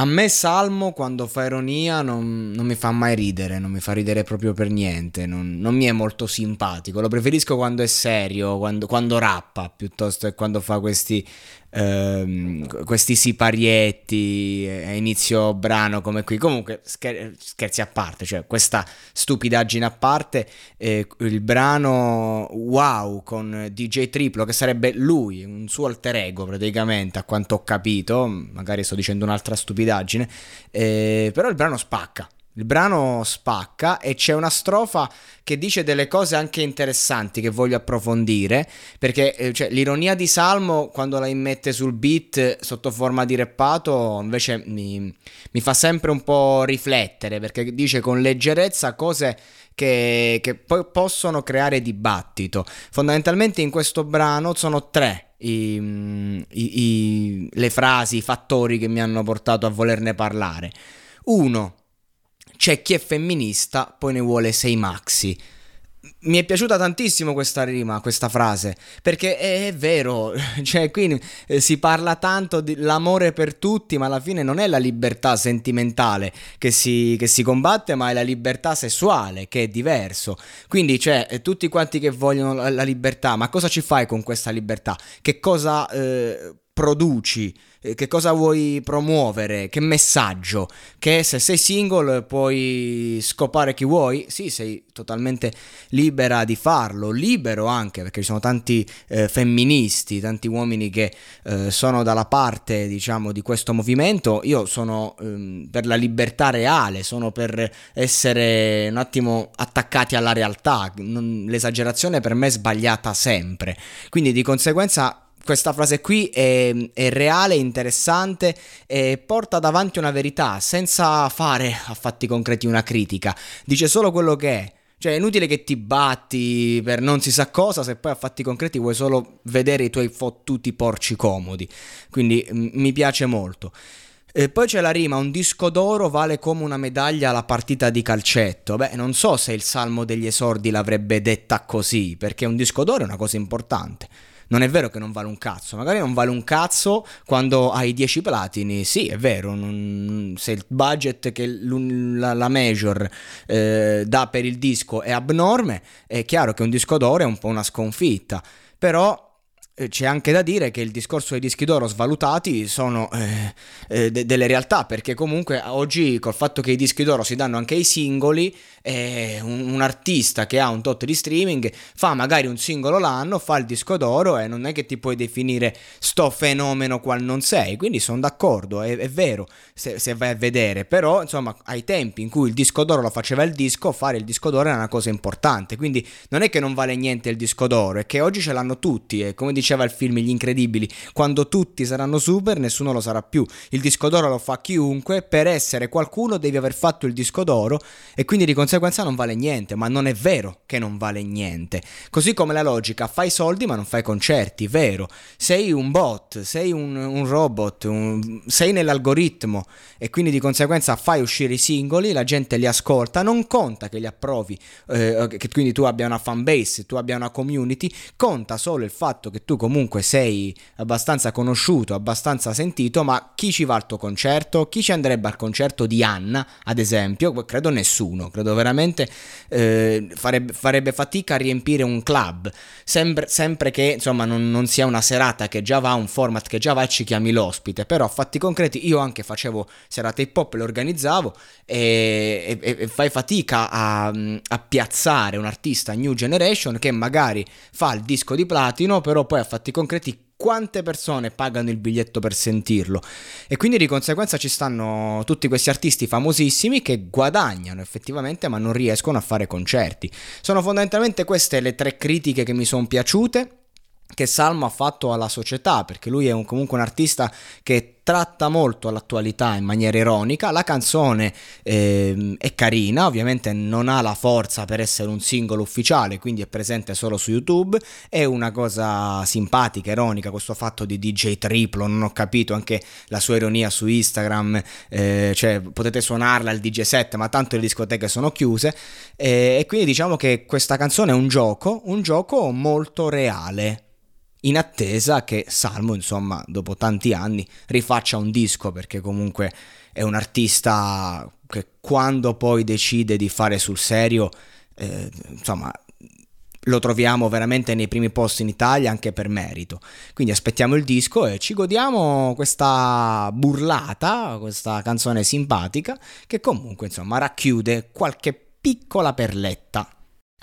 A me Salmo quando fa ironia non, non, mi fa mai ridere, non mi fa ridere proprio per niente, non, non mi è molto simpatico, lo preferisco quando è serio, quando, quando rappa piuttosto che quando fa questi ehm, questi siparietti a inizio brano come qui. Comunque, scher- scherzi a parte, cioè questa stupidaggine a parte, eh, il brano Wow con DJ Triplo, che sarebbe lui, un suo alter ego praticamente, a quanto ho capito, magari sto dicendo un'altra stupidaggine, eh, però il brano spacca. Il brano spacca e c'è una strofa che dice delle cose anche interessanti che voglio approfondire, perché eh, cioè, l'ironia di Salmo quando la immette sul beat sotto forma di reppato invece mi, mi fa sempre un po' riflettere, perché dice con leggerezza cose che, che poi possono creare dibattito. Fondamentalmente in questo brano sono tre i, i, i, le frasi, i fattori che mi hanno portato a volerne parlare. Uno, c'è chi è femminista, poi ne vuole sei maxi. Mi è piaciuta tantissimo questa rima, questa frase, perché è, vero, cioè qui eh, si parla tanto dell'amore per tutti, ma alla fine non è la libertà sentimentale che si, che si combatte, ma è la libertà sessuale, che è diverso. Quindi, cioè, eh, tutti quanti che vogliono la, la libertà, ma cosa ci fai con questa libertà? Che cosa eh, produci? Eh, che cosa vuoi promuovere, che messaggio, che se sei single puoi scopare chi vuoi, sì, sei totalmente libera di farlo, libero anche perché ci sono tanti eh, femministi, tanti uomini che eh, sono dalla parte, diciamo, di questo movimento, io sono ehm, per la libertà reale, sono per essere un attimo attaccati alla realtà, non, l'esagerazione per me è sbagliata sempre, quindi di conseguenza questa frase qui è, è, reale, interessante e porta davanti una verità senza fare a fatti concreti una critica. Dice solo quello che è. Cioè è inutile che ti batti per non si sa cosa se poi a fatti concreti vuoi solo vedere i tuoi fottuti porci comodi. Quindi m- mi piace molto. E poi c'è la rima, un disco d'oro vale come una medaglia alla partita di calcetto. Beh, non so se il Salmo degli Esordi l'avrebbe detta così, perché un disco d'oro è una cosa importante non è vero che non vale un cazzo, magari non vale un cazzo quando hai 10 platini, sì è vero, non, se il budget che la, la major eh, dà per il disco è abnorme, è chiaro che un disco d'oro è un po' una sconfitta, però c'è anche da dire che il discorso dei dischi d'oro svalutati sono eh, eh, de- delle realtà, perché comunque oggi col fatto che i dischi d'oro si danno anche ai singoli, eh, un, un, artista che ha un tot di streaming fa magari un singolo l'anno, fa il disco d'oro e non è che ti puoi definire sto fenomeno qual non sei, quindi sono d'accordo, è, è vero se, se, vai a vedere, però insomma ai tempi in cui il disco d'oro lo faceva il disco, fare il disco d'oro era una cosa importante, quindi non è che non vale niente il disco d'oro, è che oggi ce l'hanno tutti e come dice diceva il film Gli Incredibili, quando tutti saranno super nessuno lo sarà più. Il disco d'oro lo fa chiunque, per essere qualcuno devi aver fatto il disco d'oro e quindi di conseguenza non vale niente, ma non è vero che non vale niente. Così come la logica, fai soldi ma non fai concerti, vero. Sei un bot, sei un, un robot, un, sei nell'algoritmo e quindi di conseguenza fai uscire i singoli, la gente li ascolta, non conta che li approvi, eh, che quindi tu abbia una fanbase, tu abbia una community, conta solo il fatto che tu comunque sei abbastanza conosciuto, abbastanza sentito, ma chi ci va al tuo concerto? Chi ci andrebbe al concerto di Anna, ad esempio? Credo nessuno, credo veramente eh, farebbe, farebbe, fatica a riempire un club, sempre, sempre che insomma non, non, sia una serata che già va, un format che già va e ci chiami l'ospite, però a fatti concreti io anche facevo serate hip hop, le organizzavo e, e, e fai fatica a, a piazzare un artista new generation che magari fa il disco di platino, però poi a fatti concreti quante persone pagano il biglietto per sentirlo e quindi di conseguenza ci stanno tutti questi artisti famosissimi che guadagnano effettivamente ma non riescono a fare concerti. Sono fondamentalmente queste le tre critiche che mi sono piaciute che Salmo ha fatto alla società, perché lui è un, comunque un artista che tratta molto l'attualità in maniera ironica. La canzone eh, è carina, ovviamente non ha la forza per essere un singolo ufficiale, quindi è presente solo su YouTube. È una cosa simpatica, ironica, questo fatto di DJ triplo, non ho capito anche la sua ironia su Instagram, eh, cioè potete suonarla al DJ set, ma tanto le discoteche sono chiuse. Eh, e quindi diciamo che questa canzone è un gioco, un gioco molto reale in attesa che Salmo, insomma, dopo tanti anni rifaccia un disco perché comunque è un artista che quando poi decide di fare sul serio, eh, insomma, lo troviamo veramente nei primi posti in Italia anche per merito. Quindi aspettiamo il disco e ci godiamo questa burlata, questa canzone simpatica che comunque, insomma, racchiude qualche piccola perletta